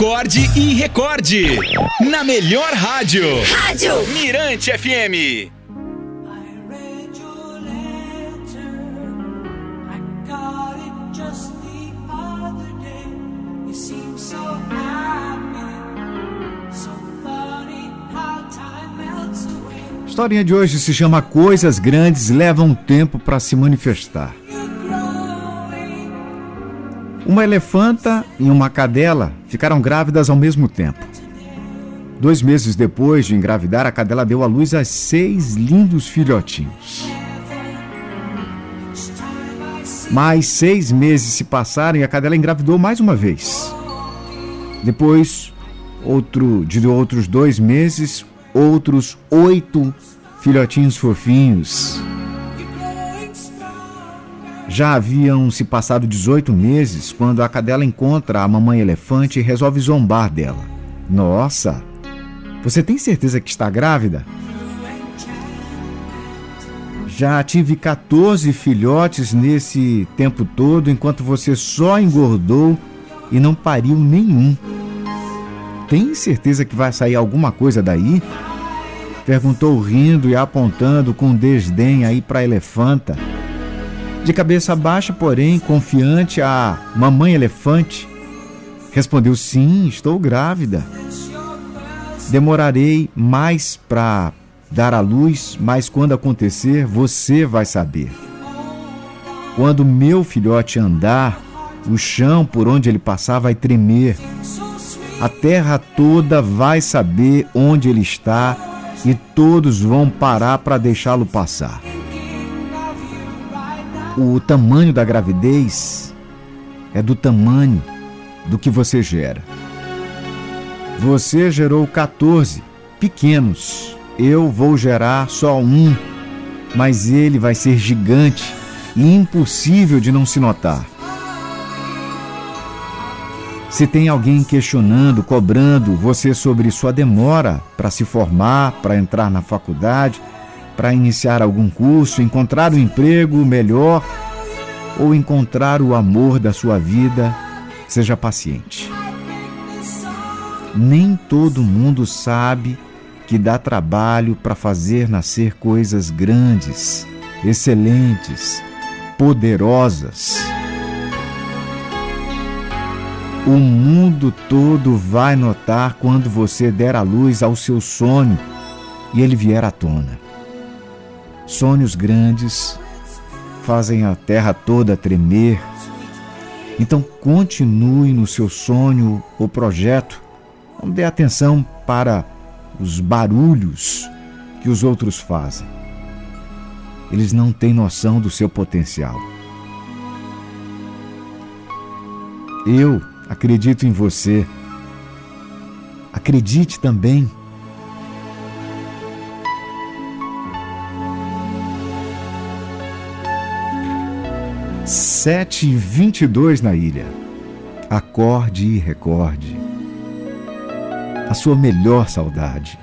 Acorde e recorde. Na melhor rádio. Rádio Mirante FM. A historinha de hoje se chama Coisas Grandes Levam Tempo para se manifestar. Uma elefanta e uma cadela ficaram grávidas ao mesmo tempo. Dois meses depois de engravidar, a cadela deu à luz a seis lindos filhotinhos. Mais seis meses se passaram e a cadela engravidou mais uma vez. Depois, outro de outros dois meses, outros oito filhotinhos fofinhos. Já haviam se passado 18 meses quando a cadela encontra a mamãe elefante e resolve zombar dela. Nossa! Você tem certeza que está grávida? Já tive 14 filhotes nesse tempo todo, enquanto você só engordou e não pariu nenhum. Tem certeza que vai sair alguma coisa daí? Perguntou rindo e apontando com desdém aí para a elefanta. De cabeça baixa, porém, confiante, a mamãe elefante respondeu: Sim, estou grávida. Demorarei mais para dar à luz, mas quando acontecer, você vai saber. Quando meu filhote andar, o chão por onde ele passar vai tremer. A terra toda vai saber onde ele está e todos vão parar para deixá-lo passar o tamanho da gravidez é do tamanho do que você gera. Você gerou 14 pequenos. Eu vou gerar só um, mas ele vai ser gigante e impossível de não se notar. Se tem alguém questionando, cobrando você sobre sua demora para se formar, para entrar na faculdade, para iniciar algum curso, encontrar um emprego melhor ou encontrar o amor da sua vida, seja paciente. Nem todo mundo sabe que dá trabalho para fazer nascer coisas grandes, excelentes, poderosas. O mundo todo vai notar quando você der a luz ao seu sonho e ele vier à tona. Sonhos grandes fazem a terra toda tremer. Então continue no seu sonho ou projeto. Não dê atenção para os barulhos que os outros fazem. Eles não têm noção do seu potencial. Eu acredito em você. Acredite também Sete e vinte e dois na ilha. Acorde e recorde a sua melhor saudade.